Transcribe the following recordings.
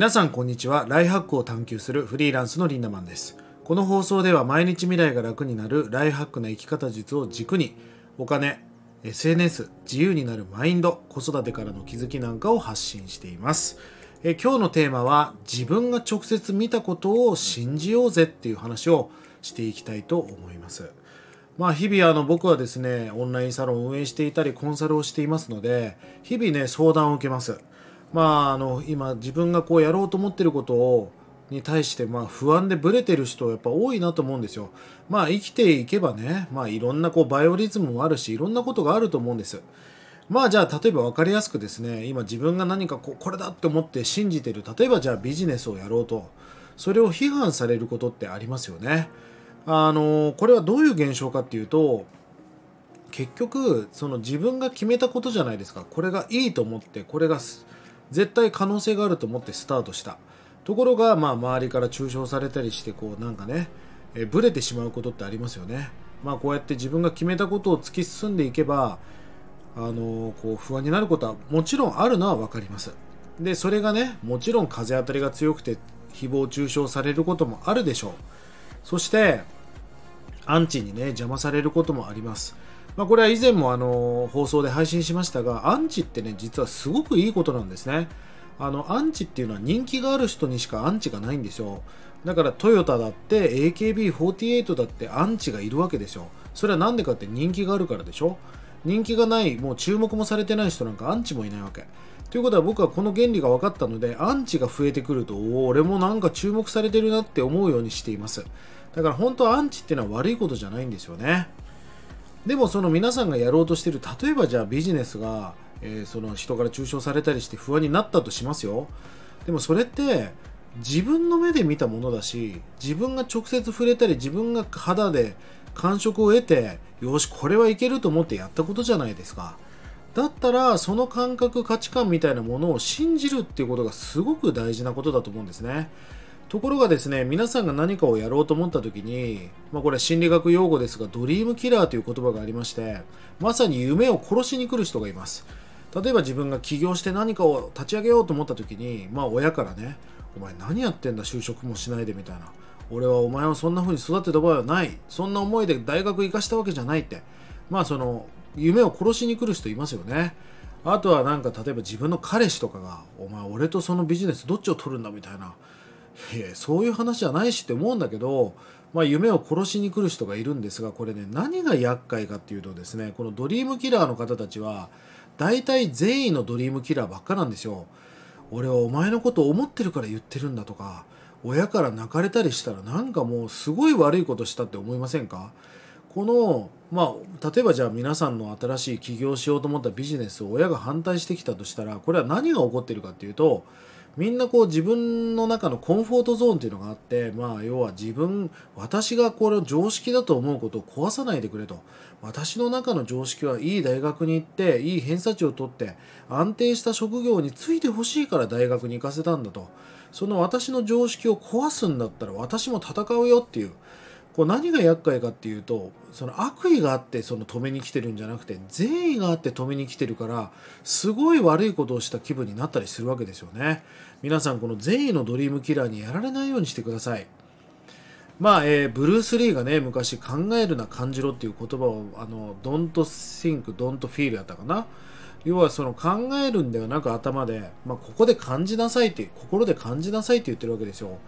皆さんこんにちは。ライフハックを探求するフリーランスのリンダマンです。この放送では毎日未来が楽になるライフハックな生き方術を軸にお金 SNS 自由になるマインド子育てからの気づきなんかを発信しています。え今日のテーマは自分が直接見たことを信じようぜっていう話をしていきたいと思います。まあ日々あの僕はですねオンラインサロンを運営していたりコンサルをしていますので日々ね相談を受けます。まああの今自分がこうやろうと思ってることをに対してまあ不安でブレてる人やっぱ多いなと思うんですよ。まあ生きていけばね、まあいろんなこうバイオリズムもあるし、いろんなことがあると思うんです。まあじゃあ例えば分かりやすくですね、今自分が何かこうこれだって思って信じてる、例えばじゃあビジネスをやろうと、それを批判されることってありますよね。あの、これはどういう現象かっていうと、結局その自分が決めたことじゃないですか。これがいいと思って、これが絶対可能性があると思ってスタートした。ところが、まあ、周りから中傷されたりしてこうなんかね、えブレてしまうことってありますよね。まあ、こうやって自分が決めたことを突き進んでいけばあのこう不安になることはもちろんあるのは分かります。でそれがねもちろん風当たりが強くて誹謗中傷されることもあるでしょう。そしてアンチにね邪魔されることもあります。まあ、これは以前もあの放送で配信しましたがアンチってね実はすごくいいことなんですね。あのアンチっていうのは人気がある人にしかアンチがないんですよ。だからトヨタだって AKB48 だってアンチがいるわけですよ。それは何でかって人気があるからでしょ。人気がないもう注目もされてない人なんかアンチもいないわけ。ということは僕はこの原理が分かったのでアンチが増えてくると俺もなんか注目されてるなって思うようにしています。だから本当アンチっていうのは悪いことじゃないんですよね。でもその皆さんがやろうとしている例えばじゃあビジネスがえー、その人から中傷されたりして不安になったとしますよ。でもそれって自分の目で見たものだし自分が直接触れたり自分が肌で感触を得てよしこれはいけると思ってやったことじゃないですか。だったらその感覚価値観みたいなものを信じるっていうことがすごく大事なことだと思うんですね。ところがですね皆さんが何かをやろうと思った時に、まあ、これ心理学用語ですがドリームキラーという言葉がありましてまさに夢を殺しに来る人がいます。例えば自分が起業して何かを立ち上げようと思った時にまあ親からねお前何やってんだ就職もしないでみたいな。俺はお前をそんな風に育てた場合はない。そんな思いで大学行かしたわけじゃないって。まあその夢を殺しに来る人いますよね。あとはなんか例えば自分の彼氏とかがお前俺とそのビジネスどっちを取るんだみたいな。そういう話じゃないしって思うんだけど、まあ、夢を殺しに来る人がいるんですがこれね何が厄介かっていうとですねこのドリームキラーの方たちは大体善意のドリームキラーばっかなんですよ。俺はお前のことを思ってるから言ってるんだとか親から泣かれたりしたらなんかもうすごい悪いことしたって思いませんか？このまあ例えばじゃあ皆さんの新しい起業しようと思ったビジネスを親が反対してきたとしたらこれは何が起こってるかっていうとみんなこう自分の中のコンフォートゾーンっていうのがあってまあ要は自分私がこれを常識だと思うことを壊さないでくれと。私の中の常識はいい大学に行っていい偏差値を取って安定した職業に就いてほしいから大学に行かせたんだと。その私の常識を壊すんだったら私も戦うよっていう。こう何が厄介かっていうとその悪意があってその止めに来てるんじゃなくて善意があって止めに来てるからすごい悪いことをした気分になったりするわけですよね。皆さんこの善意のドリームキラーにやられないようにしてください。まあ、えー、ブルース・リーがね昔考えるな感じろっていう言葉をあの Don't think, don't feel やったかな。要はその考えるんではなく頭で、まあ、ここで感じなさいって心で感じなさいって言ってるわけですよ。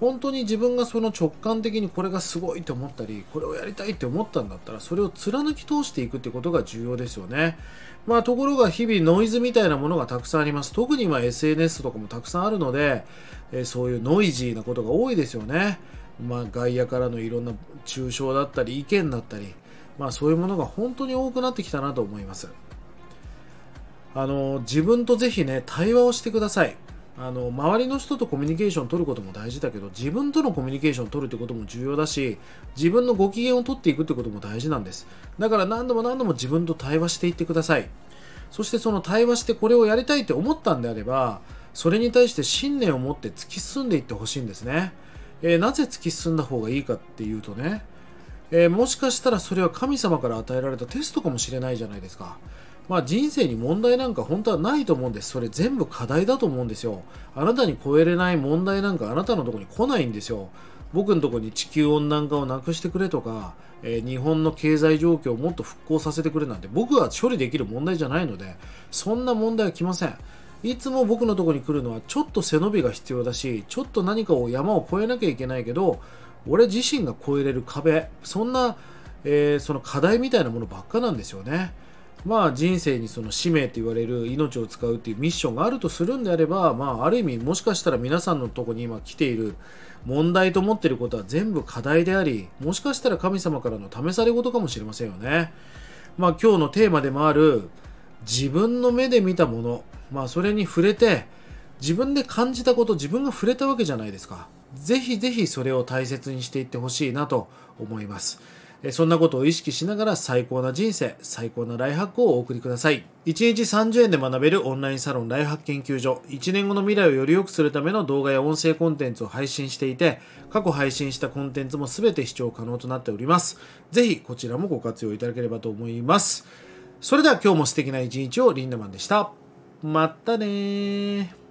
本当に自分がその直感的にこれがすごいと思ったりこれをやりたいって思ったんだったらそれを貫き通していくってことが重要ですよね。まあところが日々ノイズみたいなものがたくさんあります。特に今 SNS とかもたくさんあるので、えー、そういうノイジーなことが多いですよね。まあ外野からのいろんな抽象だったり意見だったりまあそういうものが本当に多くなってきたなと思います。あの自分とぜひね対話をしてください。あの周りの人とコミュニケーションを取ることも大事だけど自分とのコミュニケーションを取るってことも重要だし自分のご機嫌を取っていくってことも大事なんです。だから何度も何度も自分と対話していってください。そしてその対話してこれをやりたいって思ったんであればそれに対して信念を持って突き進んでいってほしいんですね、えー、なぜ突き進んだ方がいいかっていうとね、えー、もしかしたらそれは神様から与えられたテストかもしれないじゃないですか。まあ人生に問題なんか本当はないと思うんです。それ全部課題だと思うんですよ。あなたに超えれない問題なんかあなたのとこに来ないんですよ。僕のとこに地球温暖化をなくしてくれとか、えー、日本の経済状況をもっと復興させてくれなんて僕は処理できる問題じゃないので、そんな問題は来ません。いつも僕のとこに来るのはちょっと背伸びが必要だし、ちょっと何かを山を越えなきゃいけないけど、俺自身が越えれる壁、そんな、えー、その課題みたいなものばっかなんですよね。まあ人生にその使命と言われる命を使うっていうミッションがあるとするんであれば、まあある意味もしかしたら皆さんのとこに今来ている問題と思っていることは全部課題であり、もしかしたら神様からの試され事かもしれませんよね。まあ今日のテーマでもある自分の目で見たもの、まあそれに触れて自分で感じたこと、自分が触れたわけじゃないですか。ぜひぜひそれを大切にしていってほしいなと思います。そんなことを意識しながら最高な人生、最高なライフハックをお送りください。1日30円で学べるオンラインサロンライフハック研究所。1年後の未来をより良くするための動画や音声コンテンツを配信していて、過去配信したコンテンツも全て視聴可能となっております。ぜひこちらもご活用いただければと思います。それでは今日も素敵な一日をリンダマンでした。またね